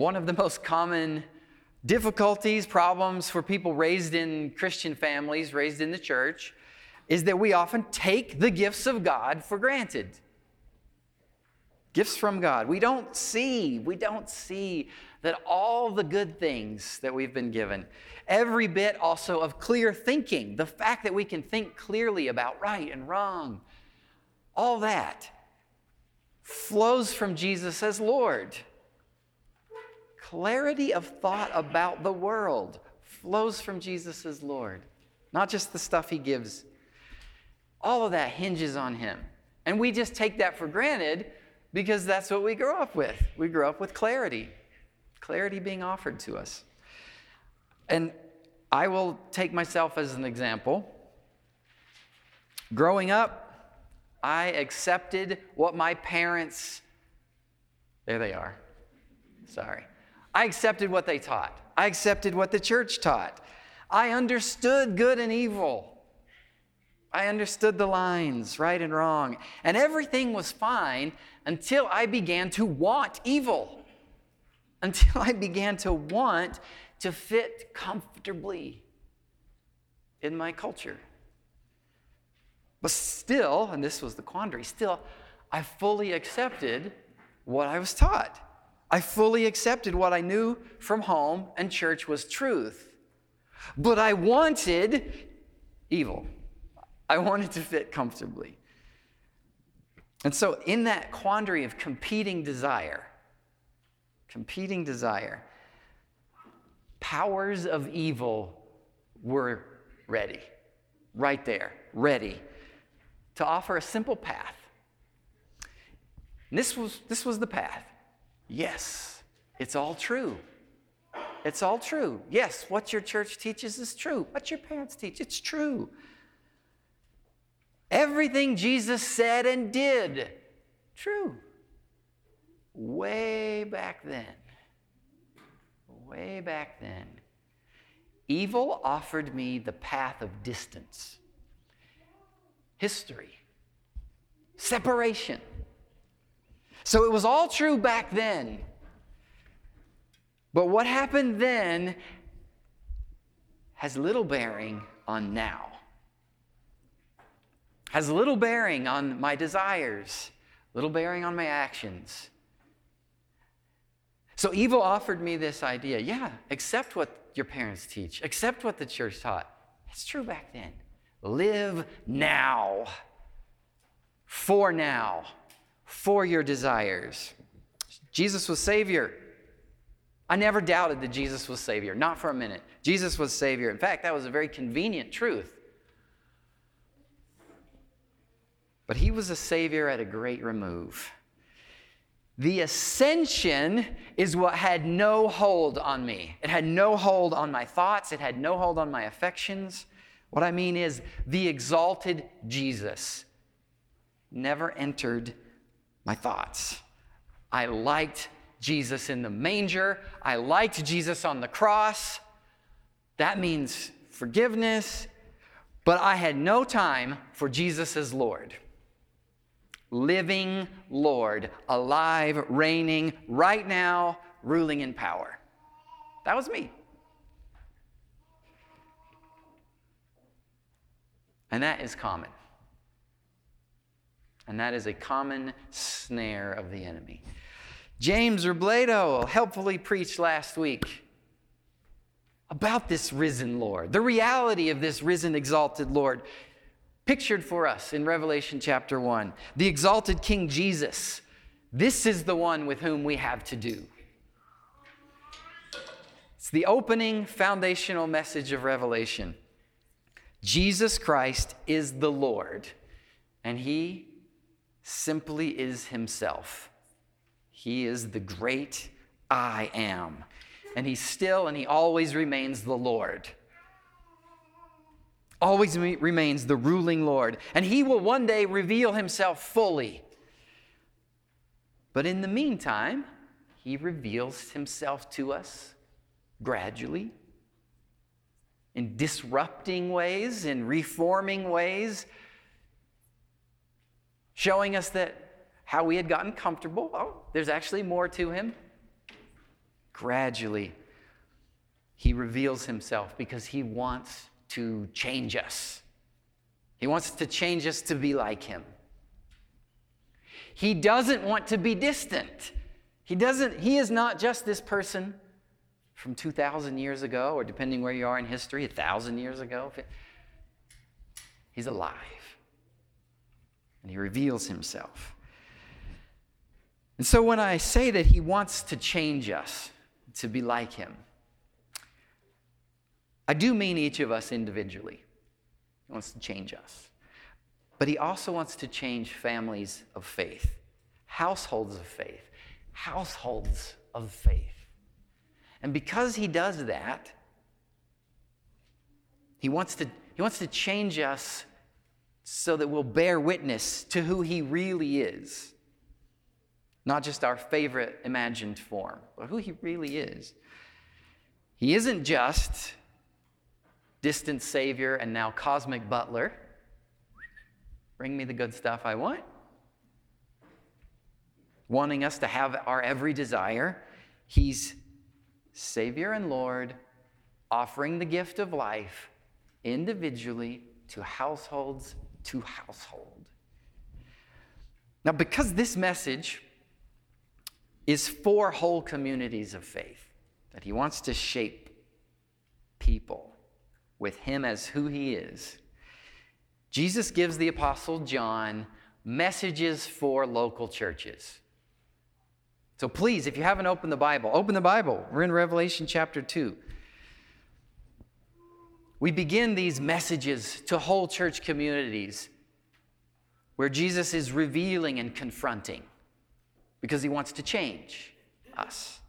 One of the most common difficulties, problems for people raised in Christian families, raised in the church, is that we often take the gifts of God for granted. Gifts from God. We don't see, we don't see that all the good things that we've been given, every bit also of clear thinking, the fact that we can think clearly about right and wrong, all that flows from Jesus as Lord. Clarity of thought about the world flows from Jesus as Lord, not just the stuff he gives. All of that hinges on him. And we just take that for granted because that's what we grow up with. We grow up with clarity, clarity being offered to us. And I will take myself as an example. Growing up, I accepted what my parents, there they are, sorry. I accepted what they taught. I accepted what the church taught. I understood good and evil. I understood the lines, right and wrong. And everything was fine until I began to want evil. Until I began to want to fit comfortably in my culture. But still, and this was the quandary, still, I fully accepted what I was taught. I fully accepted what I knew from home and church was truth. But I wanted evil. I wanted to fit comfortably. And so, in that quandary of competing desire, competing desire, powers of evil were ready, right there, ready to offer a simple path. And this was, this was the path. Yes, it's all true. It's all true. Yes, what your church teaches is true. What your parents teach, it's true. Everything Jesus said and did, true. Way back then, way back then, evil offered me the path of distance, history, separation. So it was all true back then. But what happened then has little bearing on now, has little bearing on my desires, little bearing on my actions. So evil offered me this idea yeah, accept what your parents teach, accept what the church taught. It's true back then. Live now, for now for your desires. Jesus was Savior. I never doubted that Jesus was Savior, not for a minute. Jesus was Savior. In fact, that was a very convenient truth. But He was a Savior at a great remove. The ascension is what had no hold on me. It had no hold on my thoughts, it had no hold on my affections. What I mean is, the exalted Jesus never entered my thoughts. I liked Jesus in the manger. I liked Jesus on the cross. That means forgiveness. But I had no time for Jesus as Lord. Living Lord, alive, reigning, right now, ruling in power. That was me. And that is common. And that is a common snare of the enemy. James Robledo helpfully preached last week about this risen Lord, the reality of this risen, exalted Lord, pictured for us in Revelation chapter 1. The exalted King Jesus. This is the one with whom we have to do. It's the opening foundational message of Revelation. Jesus Christ is the Lord, and he simply is Himself. He is the great I am. And He still and He always remains the Lord. Always remains the ruling Lord. And He will one day reveal Himself fully. But in the meantime, He reveals Himself to us gradually in disrupting ways, in reforming ways showing us that how we had gotten comfortable. Oh, there's actually more to him. gradually, he reveals himself because he wants to change us. He wants to change us to be like him. He doesn't want to be distant. He doesn't he is not just this person from 2000 years ago or depending where you are in history, 1000 years ago. He's alive. And he reveals himself. And so when I say that he wants to change us to be like him, I do mean each of us individually. He wants to change us. But he also wants to change families of faith, households of faith, households of faith. And because he does that, he wants to, he wants to change us so that we'll bear witness to who he really is. Not just our favorite imagined form, but who he really is. He isn't just distant Savior, and now cosmic butler. Bring me the good stuff I want. Wanting us to have our every desire. He's Savior and Lord, offering the gift of life individually to households to household. Now, because this message is for whole communities of faith, that he wants to shape people with him as who he is, Jesus gives the Apostle John messages for local churches. So please, if you haven't opened the Bible, open the Bible. We're in Revelation chapter 2. We begin these messages to whole church communities where Jesus is revealing and confronting because he wants to change us.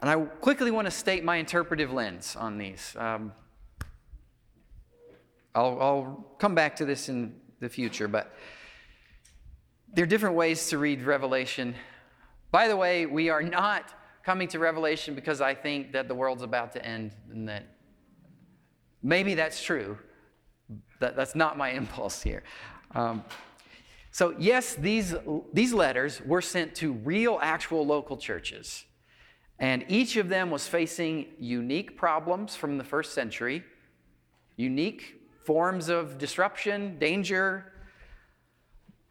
And I quickly want to state my interpretive lens on these. Um, I'll, I'll come back to this in the future, but there are different ways to read Revelation. By the way, we are not coming to Revelation because I think that the world's about to end and that maybe that's true. That, that's not my impulse here. Um, so, yes, these, these letters were sent to real, actual local churches. And each of them was facing unique problems from the first century, unique forms of disruption, danger.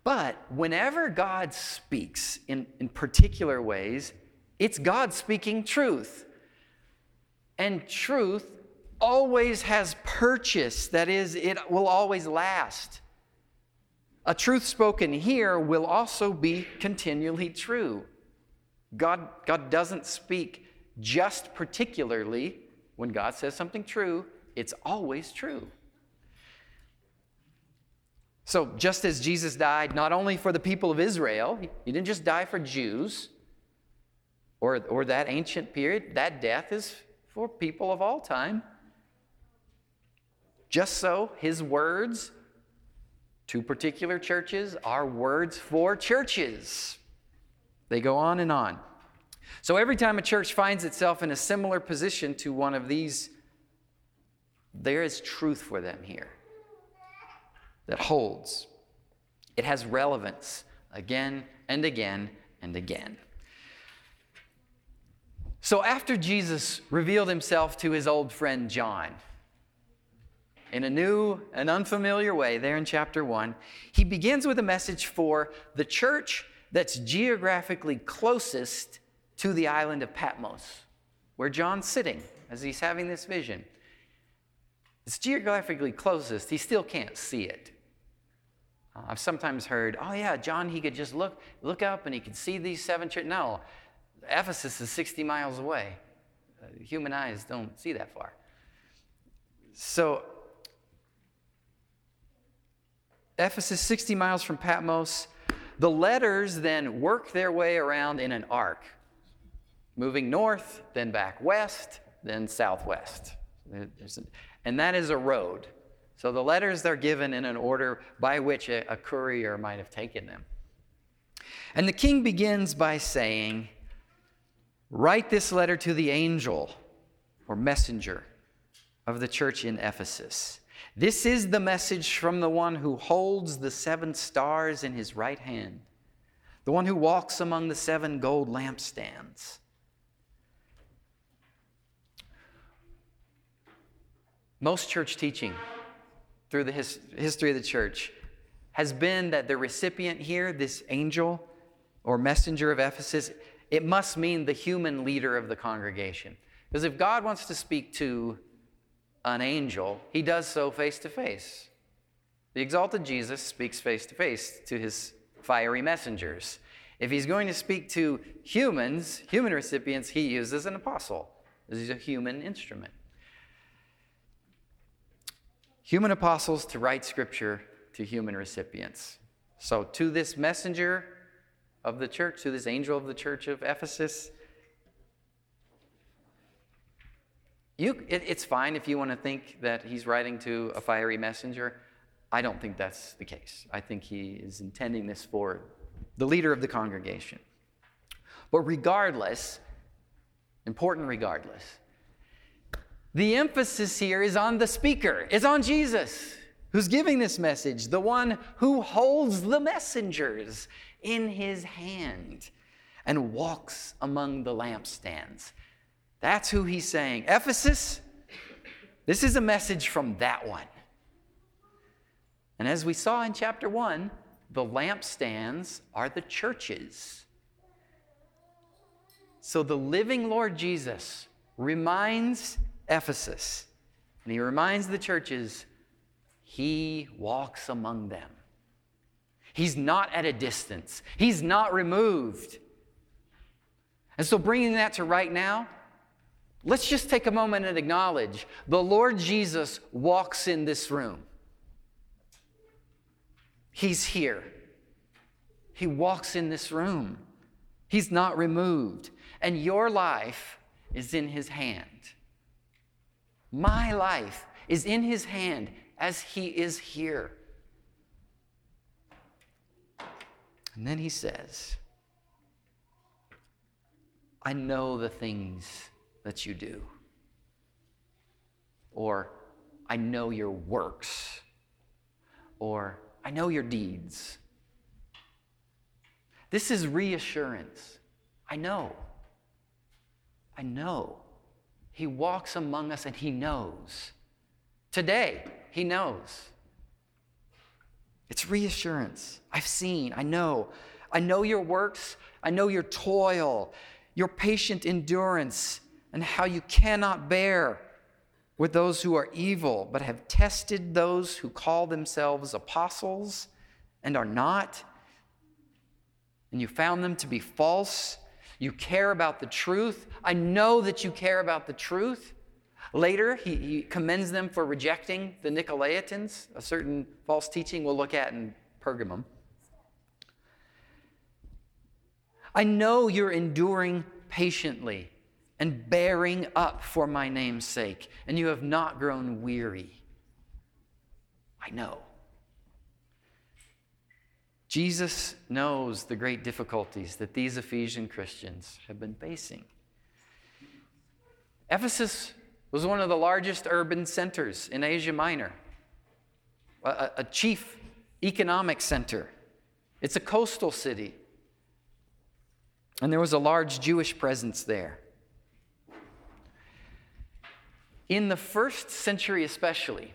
But whenever God speaks in, in particular ways, it's God speaking truth. And truth always has purchase, that is, it will always last. A truth spoken here will also be continually true. God, God doesn't speak just particularly when God says something true, it's always true. So, just as Jesus died not only for the people of Israel, he didn't just die for Jews or, or that ancient period, that death is for people of all time. Just so, his words to particular churches are words for churches. They go on and on. So, every time a church finds itself in a similar position to one of these, there is truth for them here that holds. It has relevance again and again and again. So, after Jesus revealed himself to his old friend John in a new and unfamiliar way, there in chapter 1, he begins with a message for the church that's geographically closest to the island of Patmos, where John's sitting as he's having this vision. It's geographically closest, he still can't see it. Uh, I've sometimes heard, oh yeah, John, he could just look, look up and he could see these seven churches. No, Ephesus is 60 miles away. Uh, human eyes don't see that far. So, Ephesus, 60 miles from Patmos. The letters then work their way around in an arc, moving north, then back west, then southwest. And that is a road. So the letters they're given in an order by which a courier might have taken them. And the king begins by saying, Write this letter to the angel or messenger of the church in Ephesus. This is the message from the one who holds the seven stars in his right hand, the one who walks among the seven gold lampstands. Most church teaching through the his, history of the church has been that the recipient here, this angel or messenger of Ephesus, it must mean the human leader of the congregation. Because if God wants to speak to an angel, he does so face to face. The exalted Jesus speaks face to face to his fiery messengers. If he's going to speak to humans, human recipients, he uses an apostle. This is a human instrument. Human apostles to write scripture to human recipients. So, to this messenger of the church, to this angel of the church of Ephesus, you, it, it's fine if you want to think that he's writing to a fiery messenger. I don't think that's the case. I think he is intending this for the leader of the congregation. But regardless, important regardless, the emphasis here is on the speaker, is on Jesus, who's giving this message, the one who holds the messengers in his hand and walks among the lampstands. That's who he's saying. Ephesus, this is a message from that one. And as we saw in chapter 1, the lampstands are the churches. So the living Lord Jesus reminds Ephesus, and he reminds the churches, he walks among them. He's not at a distance, he's not removed. And so, bringing that to right now, let's just take a moment and acknowledge the Lord Jesus walks in this room. He's here. He walks in this room. He's not removed. And your life is in His hand. My life is in His hand as He is here. And then He says, I know the things that you do. Or, I know your works. Or, I know your deeds. This is reassurance. I know. I know. He walks among us and He knows. Today, He knows. It's reassurance. I've seen, I know. I know your works, I know your toil, your patient endurance, and how you cannot bear with those who are evil, but have tested those who call themselves apostles and are not, and you found them to be false. You care about the truth. I know that you care about the truth. Later, he, he commends them for rejecting the Nicolaitans, a certain false teaching we'll look at in Pergamum. I know you're enduring patiently and bearing up for my name's sake, and you have not grown weary. I know. Jesus knows the great difficulties that these Ephesian Christians have been facing. Ephesus was one of the largest urban centers in Asia Minor, a, a chief economic center. It's a coastal city. And there was a large Jewish presence there. In the first century, especially,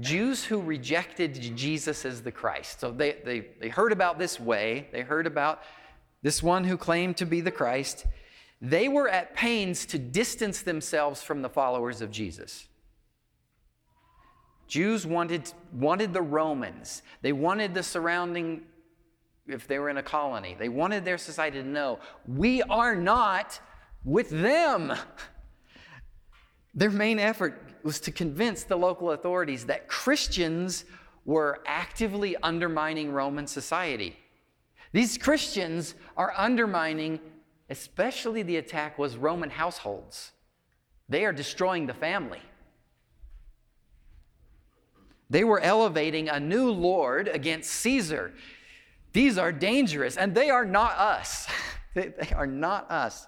Jews who rejected Jesus as the Christ, so they, they, they heard about this way, they heard about this one who claimed to be the Christ, they were at pains to distance themselves from the followers of Jesus. Jews wanted, wanted the Romans, they wanted the surrounding, if they were in a colony, they wanted their society to know we are not with them. Their main effort was to convince the local authorities that Christians were actively undermining Roman society. These Christians are undermining, especially the attack was Roman households. They are destroying the family. They were elevating a new Lord against Caesar. These are dangerous, and they are not us. they, are not us.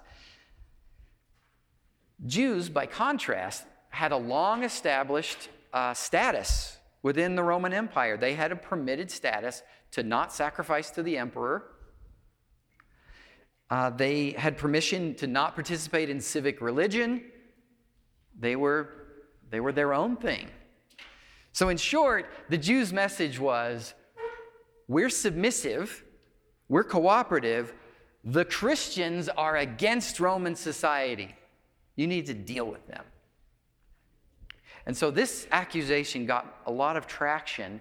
Jews, by contrast, had a long established uh, status within the Roman Empire. They had a permitted status to not sacrifice to the emperor. Uh, they had permission to not participate in civic religion. they were, they were their own thing. So, in short, the Jews' message was we're submissive, we're cooperative, the Christians are against Roman society. You need to deal with them. And so this accusation got a lot of traction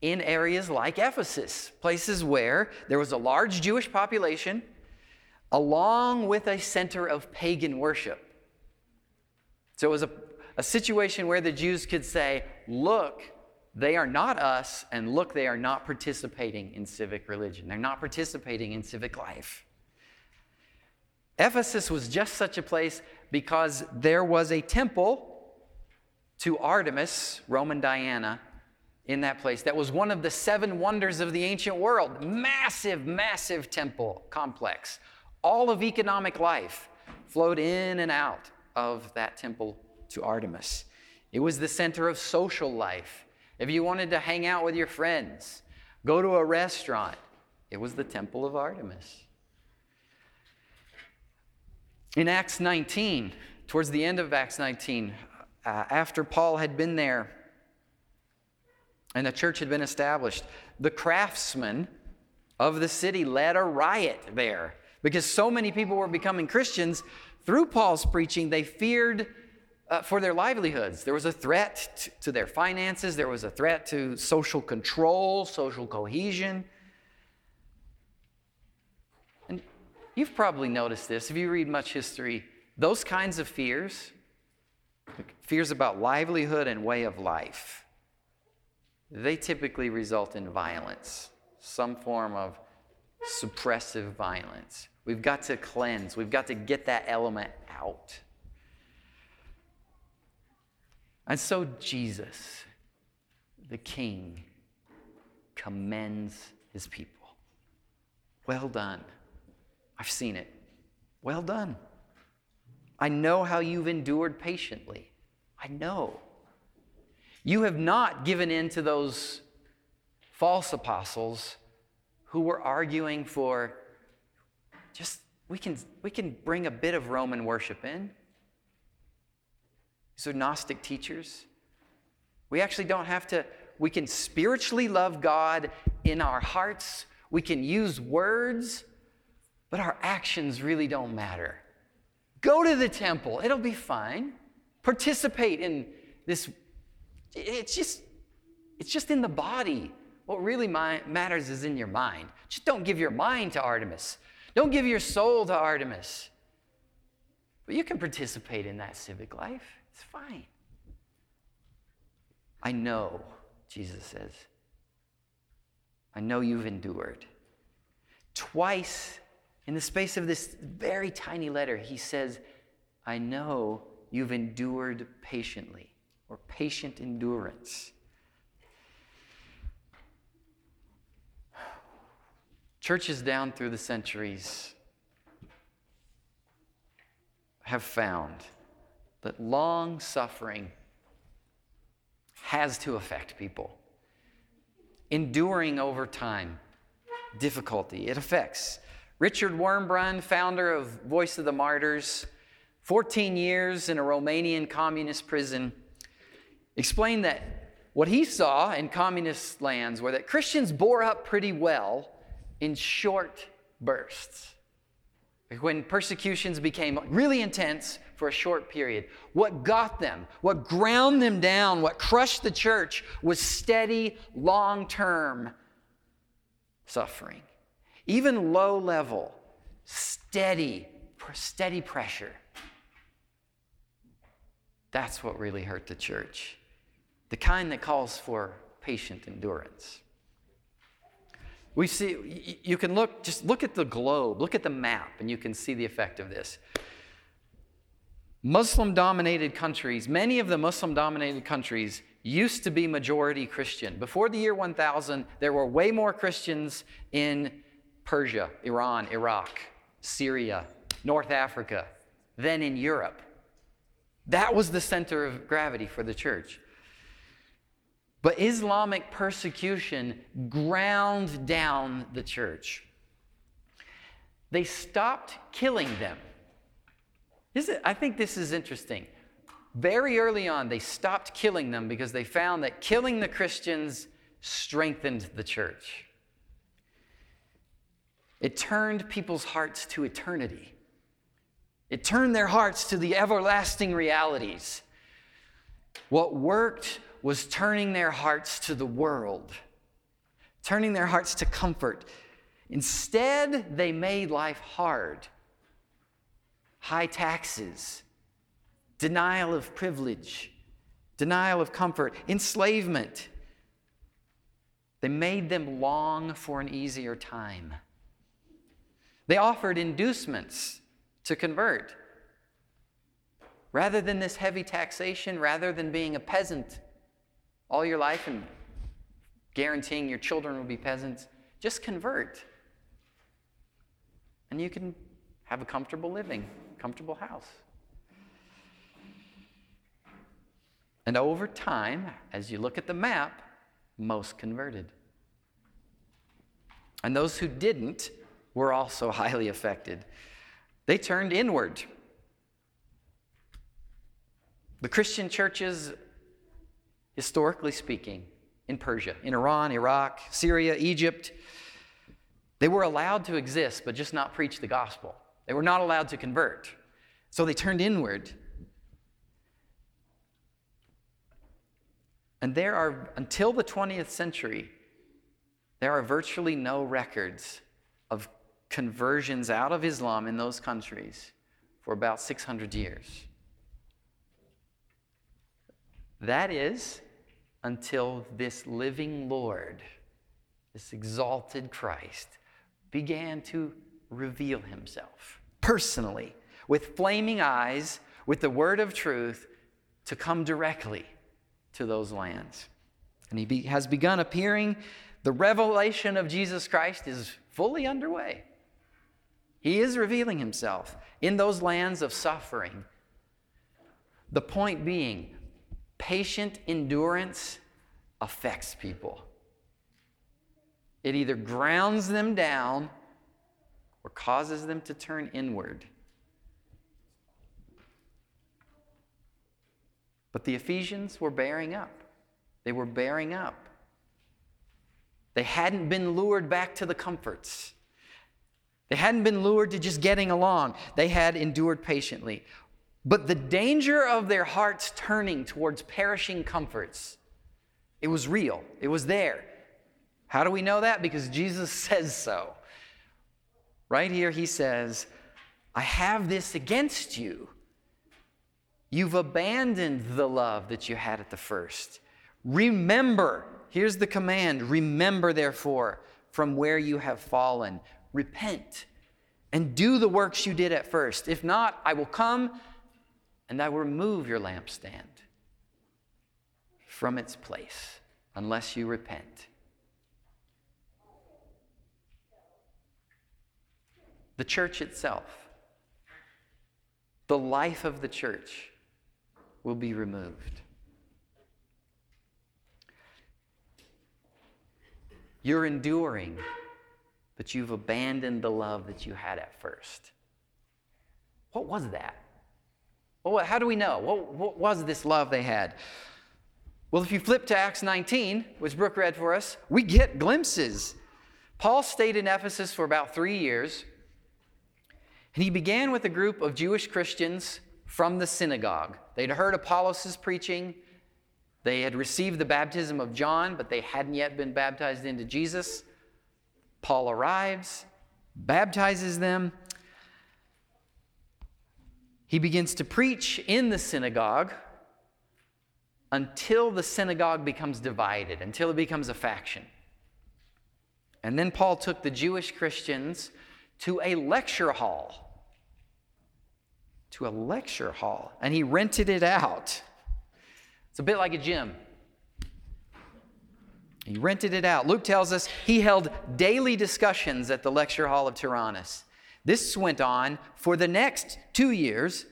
in areas like Ephesus, places where there was a large Jewish population, along with a center of pagan worship. So it was a, a situation where the Jews could say, Look, they are not us, and look, they are not participating in civic religion. They're not participating in civic life. Ephesus was just such a place because there was a temple to Artemis, Roman Diana, in that place. That was one of the seven wonders of the ancient world. Massive, massive temple complex. All of economic life flowed in and out of that temple to Artemis. It was the center of social life. If you wanted to hang out with your friends, go to a restaurant, it was the temple of Artemis. In Acts 19, towards the end of Acts 19, uh, after Paul had been there and the church had been established, the craftsmen of the city led a riot there because so many people were becoming Christians through Paul's preaching, they feared uh, for their livelihoods. There was a threat t- to their finances, there was a threat to social control, social cohesion. And you've probably noticed this if you read much history. Those kinds of fears, fears about livelihood and way of life, they typically result in violence, some form of suppressive violence. We've got to cleanse, we've got to get that element out. And so Jesus, the King, commends his people. Well done. I've seen it. Well done. I know how you've endured patiently. I know. You have not given in to those false apostles who were arguing for just, we can, we can bring a bit of Roman worship in. These are Gnostic teachers. We actually don't have to, we can spiritually love God in our hearts. We can use words, but our actions really don't matter. Go to the temple, it'll be fine. Participate in this. It's just, it's just in the body. What really matters is in your mind. Just don't give your mind to Artemis. Don't give your soul to Artemis. But you can participate in that civic life. It's fine. I know, Jesus says. I know you've endured. Twice in the space of this very tiny letter, he says, I know you've endured patiently, or patient endurance. Churches down through the centuries have found that long suffering has to affect people. Enduring over time, difficulty, it affects. Richard Wurmbrand, founder of Voice of the Martyrs, 14 years in a Romanian communist prison, explained that what he saw in communist lands were that Christians bore up pretty well in short bursts. When persecutions became really intense for a short period, what got them, what ground them down, what crushed the church was steady, long term suffering even low level, steady, steady pressure. That's what really hurt the church. The kind that calls for patient endurance. We see, you can look, just look at the globe, look at the map, and you can see the effect of this. Muslim dominated countries, many of the Muslim dominated countries used to be majority Christian. Before the year 1000, there were way more Christians in Persia, Iran, Iraq, Syria, North Africa, then in Europe. That was the center of gravity for the church. But Islamic persecution ground down the church. They stopped killing them. Is, I think this is interesting. very early on, they stopped killing them because they found that killing the Christians strengthened the church. It turned people's hearts to eternity. It turned their hearts to the everlasting realities. What worked was turning their hearts to the world, turning their hearts to comfort. Instead, they made life hard. High taxes, denial of privilege, denial of comfort, enslavement. They made them long for an easier time. They offered inducements to convert. Rather than this heavy taxation, rather than being a peasant all your life and guaranteeing your children will be peasants, just convert. And you can have a comfortable living, comfortable house. And over time, as you look at the map, most converted. And those who didn't were also highly affected. They turned inward. The Christian churches, historically speaking, in Persia, in Iran, Iraq, Syria, Egypt, they were allowed to exist, but just not preach the gospel. They were not allowed to convert. So they turned inward. And there are, until the 20th century, there are virtually no records conversions out of Islam in those countries for about 600 years. That is until this living Lord, this exalted Christ, began to reveal himself personally with flaming eyes, with the word of truth to come directly to those lands. And he be, has begun appearing. The revelation of Jesus Christ is fully underway. He is revealing himself in those lands of suffering. The point being, patient endurance affects people. It either grounds them down or causes them to turn inward. But the Ephesians were bearing up. They were bearing up. They hadn't been lured back to the comforts. They hadn't been lured to just getting along. They had endured patiently. But the danger of their hearts turning towards perishing comforts, it was real. It was there. How do we know that? Because Jesus says so. Right here, he says, I have this against you. You've abandoned the love that you had at the first. Remember, here's the command remember, therefore, from where you have fallen. Repent and do the works you did at first. If not, I will come and I will remove your lampstand from its place unless you repent. The church itself, the life of the church, will be removed. You're enduring but you've abandoned the love that you had at first. What was that? Well, how do we know? What, what was this love they had? Well, if you flip to Acts 19, which Brooke read for us, we get glimpses. Paul stayed in Ephesus for about three years, and he began with a group of Jewish Christians from the synagogue. They'd heard Apollos' preaching, they had received the baptism of John, but they hadn't yet been baptized into Jesus. Paul arrives, baptizes them. He begins to preach in the synagogue until the synagogue becomes divided, until it becomes a faction. And then Paul took the Jewish Christians to a lecture hall. To a lecture hall. And he rented it out. It's a bit like a gym. He rented it out. Luke tells us he held daily discussions at the lecture hall of Tyrannus. This went on for the next two years,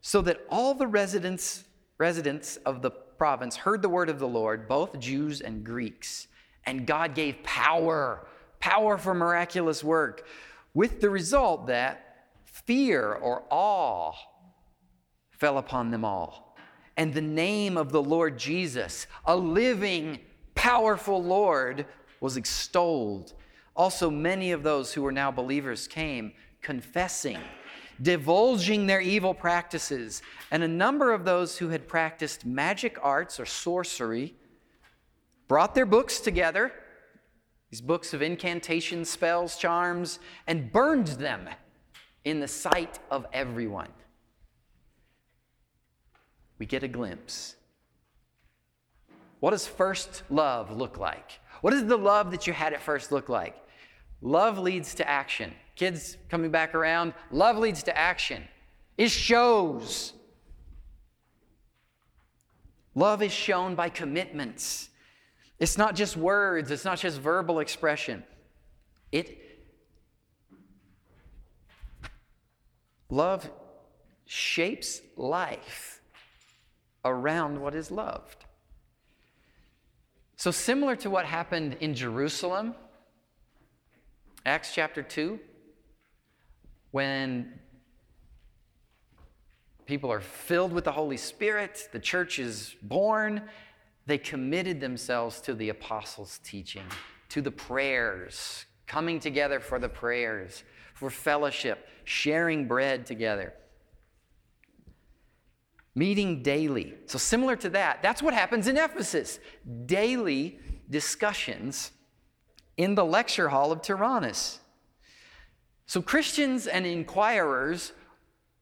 so that all the residents, residents of the province heard the word of the Lord, both Jews and Greeks. And God gave power, power for miraculous work, with the result that fear or awe fell upon them all. and the name of the Lord Jesus, a living, powerful Lord, was extolled. Also, many of those who were now believers came, confessing, divulging their evil practices. And a number of those who had practiced magic arts or sorcery brought their books together, these books of incantations, spells, charms, and burned them in the sight of everyone. We get a glimpse. What does first love look like? What does the love that you had at first look like? Love leads to action. Kids coming back around, love leads to action. It shows. Love is shown by commitments. It's not just words, it's not just verbal expression. It love shapes life around what is loved. So similar to what happened in Jerusalem, Acts chapter 2, when people are filled with the Holy Spirit, the church is born, they committed themselves to the apostles' teaching, to the prayers, coming together for the prayers, for fellowship, sharing bread together, meeting daily. So, similar to that, that's what happens in Ephesus daily discussions in the lecture hall of Tyrannus. So Christians and inquirers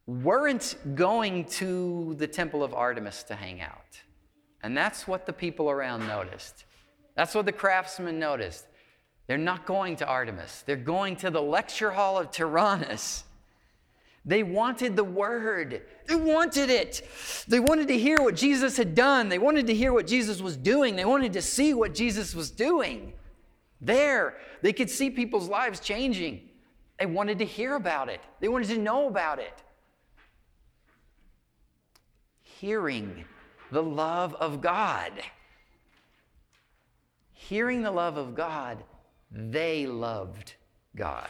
weren't going to the temple of Artemis to hang out. And that's what the people around noticed. That's what the craftsmen noticed. They're not going to Artemis, they're going to the lecture hall of Tyrannus. They wanted the word. They wanted it. They wanted to hear what Jesus had done. They wanted to hear what Jesus was doing. They wanted to see what Jesus was doing. There, they could see people's lives changing. They wanted to hear about it, they wanted to know about it. Hearing the love of God. Hearing the love of God, they loved God.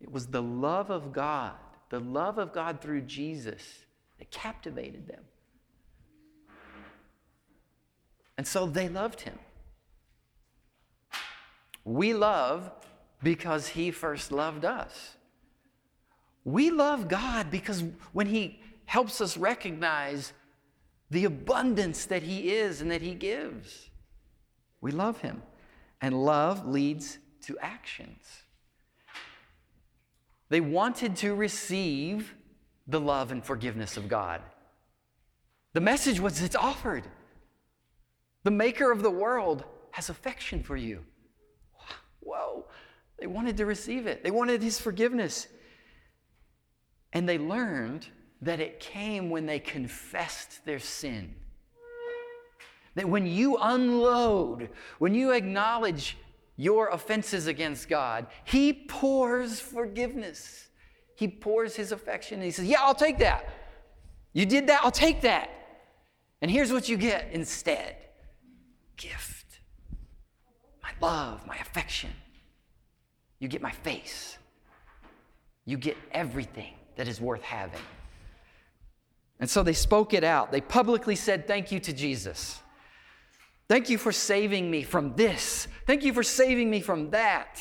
It was the love of God, the love of God through Jesus, that captivated them. And so they loved him. We love because He first loved us. We love God because when He helps us recognize the abundance that He is and that He gives, we love Him. And love leads to actions. They wanted to receive the love and forgiveness of God. The message was it's offered. The maker of the world has affection for you. Whoa. They wanted to receive it, they wanted his forgiveness. And they learned that it came when they confessed their sin. That when you unload, when you acknowledge your offenses against God, He pours forgiveness. He pours His affection. And He says, Yeah, I'll take that. You did that, I'll take that. And here's what you get instead gift my love, my affection. You get my face. You get everything that is worth having. And so they spoke it out. They publicly said, Thank you to Jesus. Thank you for saving me from this. Thank you for saving me from that.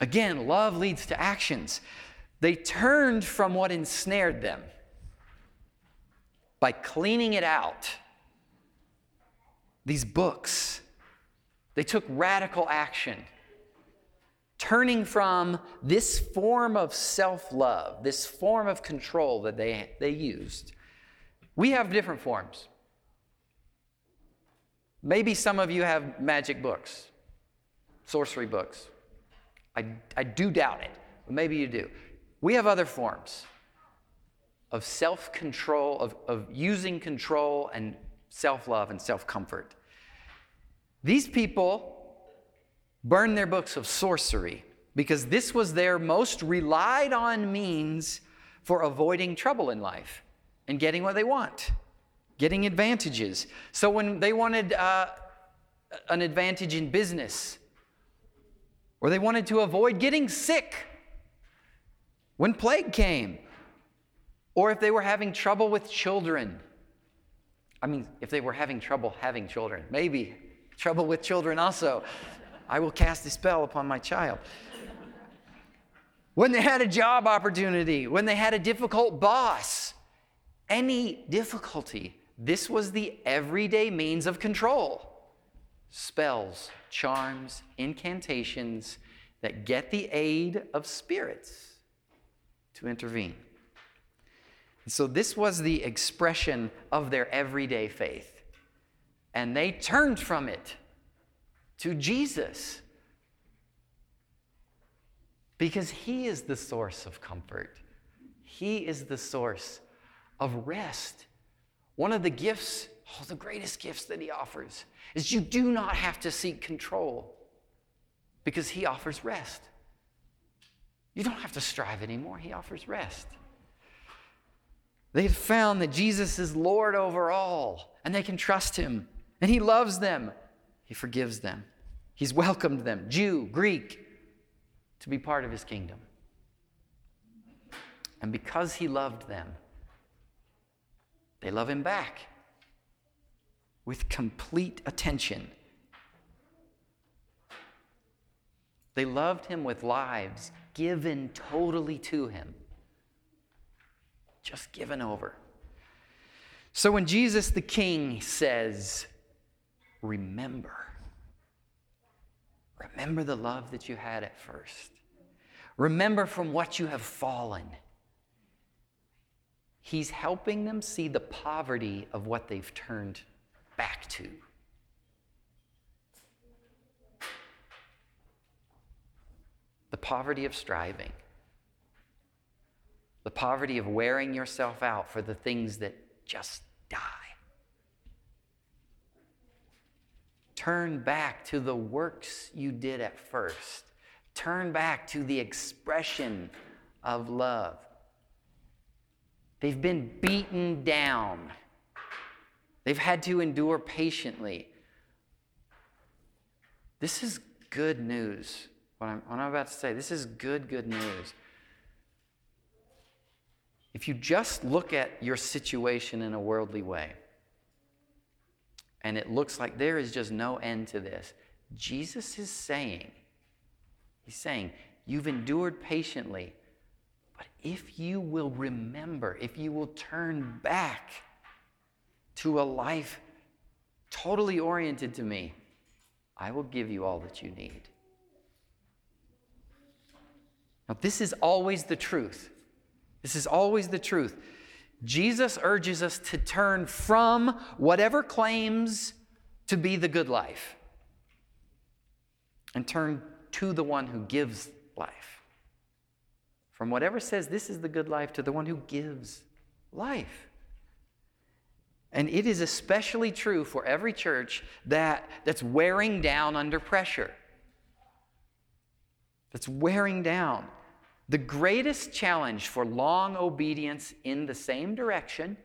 Again, love leads to actions. They turned from what ensnared them by cleaning it out these books, they took radical action, turning from this form of self love, this form of control that they, they used. We have different forms. Maybe some of you have magic books, sorcery books. I, I do doubt it, but maybe you do. We have other forms of self control, of, of using control and self love and self comfort. These people burned their books of sorcery because this was their most relied on means for avoiding trouble in life and getting what they want, getting advantages. So when they wanted uh, an advantage in business, or they wanted to avoid getting sick when plague came, or if they were having trouble with children. I mean, if they were having trouble having children, maybe trouble with children also. I will cast a spell upon my child. When they had a job opportunity, when they had a difficult boss, any difficulty, this was the everyday means of control spells, charms, incantations that get the aid of spirits to intervene. And so, this was the expression of their everyday faith. And they turned from it to Jesus because He is the source of comfort, He is the source of rest. One of the gifts, oh, the greatest gifts that He offers, is you do not have to seek control because He offers rest. You don't have to strive anymore, He offers rest. They have found that Jesus is Lord over all, and they can trust Him, and He loves them. He forgives them. He's welcomed them, Jew, Greek, to be part of His kingdom. And because He loved them, they love Him back with complete attention. They loved Him with lives given totally to Him just given over. So when Jesus the King says, Remember, remember the love that you had at first, remember from what you have fallen. He's helping them see the poverty of what they've turned back to. The poverty of striving the poverty of wearing yourself out for the things that just die. Turn back to the works you did at first. Turn back to the expression of love. They've been beaten down. They've had to endure patiently. This is good news. What I'm, what I'm about to say, this is good, good news. If you just look at your situation in a worldly way, and it looks like there is just no end to this, Jesus is saying, He's saying, You've endured patiently, but if you will remember, if you will turn back to a life totally oriented to me, I will give you all that you need. Now, this is always the truth. This is always the truth. Jesus urges us to turn from whatever claims to be the good life and turn to the one who gives life. From whatever says this is the good life to the one who gives life. And it is especially true for every church that, that's wearing down under pressure. That's wearing down. The greatest challenge for long obedience in the same direction,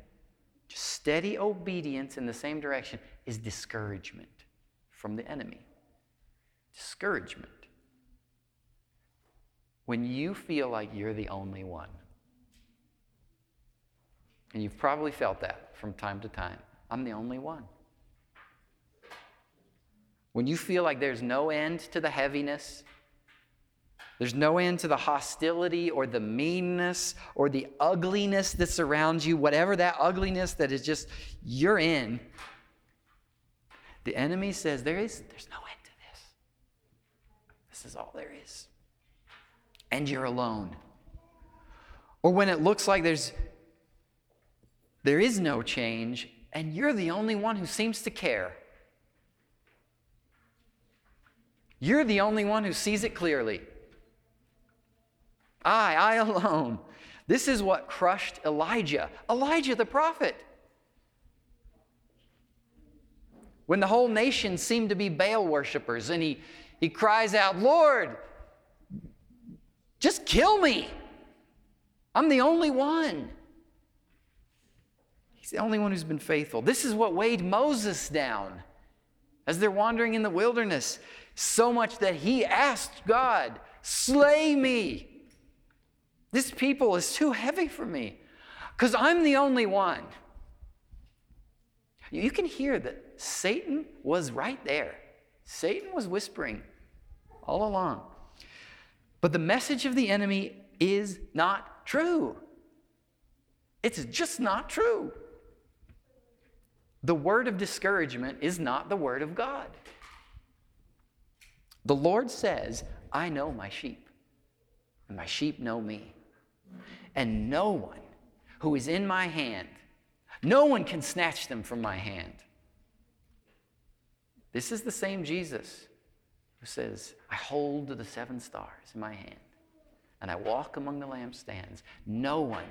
just steady obedience in the same direction, is discouragement from the enemy. Discouragement. When you feel like you're the only one, and you've probably felt that from time to time. I'm the only one. When you feel like there's no end to the heaviness, there's no end to the hostility or the meanness or the ugliness that surrounds you, whatever that ugliness that is just, you're in. The enemy says, there is, there's no end to this. This is all there is. And you're alone. Or when it looks like there's, there is no change, and you're the only one who seems to care. You're the only one who sees it clearly. I, I alone. This is what crushed Elijah, Elijah the prophet. When the whole nation seemed to be Baal worshippers, and he, he cries out, Lord, just kill me. I'm the only one. He's the only one who's been faithful. This is what weighed Moses down as they're wandering in the wilderness, so much that he asked God, Slay me. This people is too heavy for me. Because I'm the only one. You can hear that Satan was right there. Satan was whispering all along. But the message of the enemy is not true. It's just not true. The word of discouragement is not the word of God. The Lord says, I know my sheep, and my sheep know me. And no one who is in my hand, no one can snatch them from my hand. This is the same Jesus who says, I hold the seven stars in my hand, and I walk among the lampstands. No one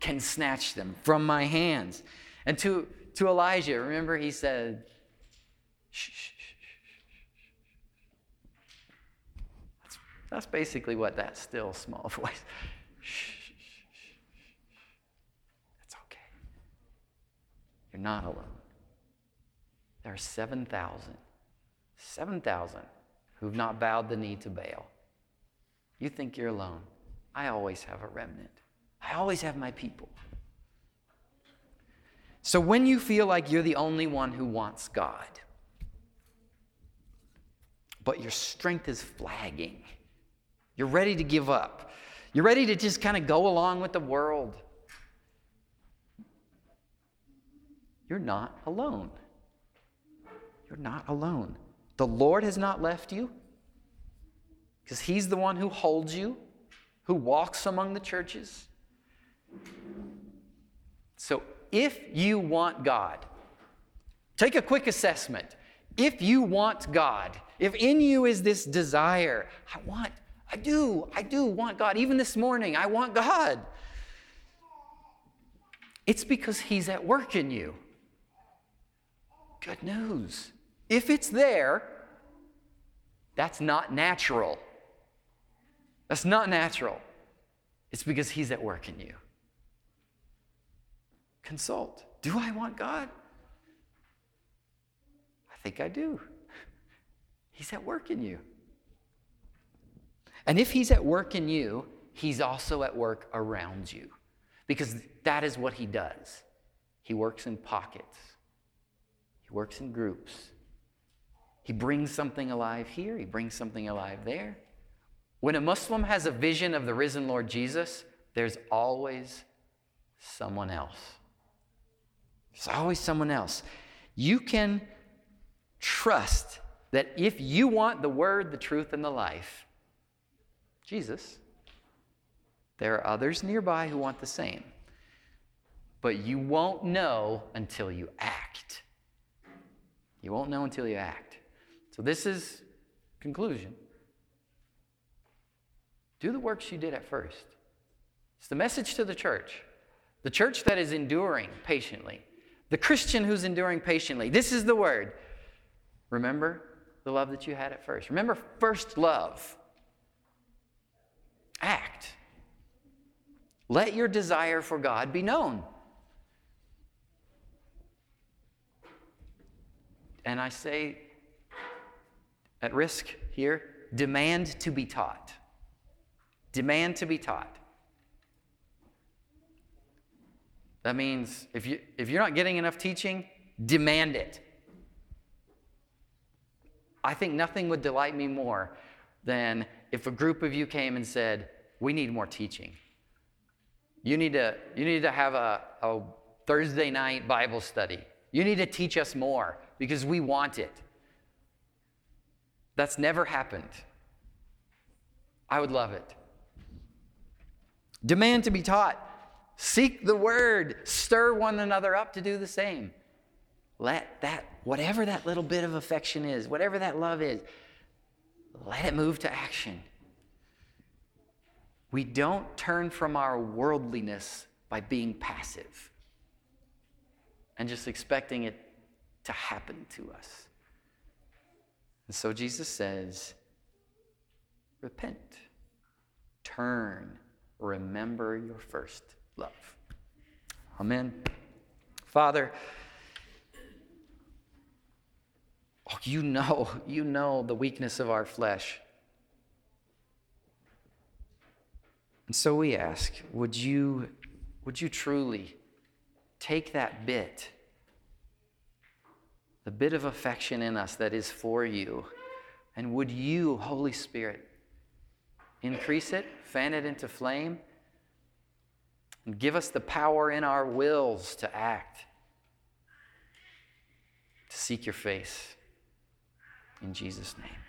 can snatch them from my hands. And to, to Elijah, remember he said, shh, shh, shh, that's, that's basically what that still small voice. Shh, okay. You're not alone. There are 7,000, 7,000 who've not bowed the knee to Baal. You think you're alone. I always have a remnant. I always have my people. So when you feel like you're the only one who wants God, but your strength is flagging, you're ready to give up, you're ready to just kind of go along with the world, you're not alone. You're not alone. The Lord has not left you because He's the one who holds you, who walks among the churches. So if you want God, take a quick assessment. If you want God, if in you is this desire, I want, I do, I do want God. Even this morning, I want God. It's because He's at work in you. Good news. If it's there, that's not natural. That's not natural. It's because He's at work in you. Consult. Do I want God? I think I do. He's at work in you. And if He's at work in you, He's also at work around you because that is what He does. He works in pockets, He works in groups. He brings something alive here, He brings something alive there. When a Muslim has a vision of the risen Lord Jesus, there's always someone else. There's always someone else. You can trust that if you want the word, the truth, and the life, Jesus, there are others nearby who want the same. But you won't know until you act. You won't know until you act. So this is conclusion. Do the works you did at first. It's the message to the church. The church that is enduring patiently. The Christian who's enduring patiently. This is the word. Remember the love that you had at first. Remember first love. Act. Let your desire for God be known. And I say, at risk here, demand to be taught. Demand to be taught. That means if, you, if you're not getting enough teaching, demand it. I think nothing would delight me more than if a group of you came and said, We need more teaching. You need to, you need to have a, a Thursday night Bible study. You need to teach us more because we want it. That's never happened. I would love it. Demand to be taught. Seek the word. Stir one another up to do the same. Let that, whatever that little bit of affection is, whatever that love is, let it move to action. We don't turn from our worldliness by being passive and just expecting it to happen to us. And so Jesus says, repent, turn, remember your first love. Amen. Father, oh, you know, you know the weakness of our flesh. And so we ask, would you, Would you truly take that bit, the bit of affection in us that is for you, and would you, Holy Spirit, increase it, fan it into flame, and give us the power in our wills to act, to seek your face. In Jesus' name.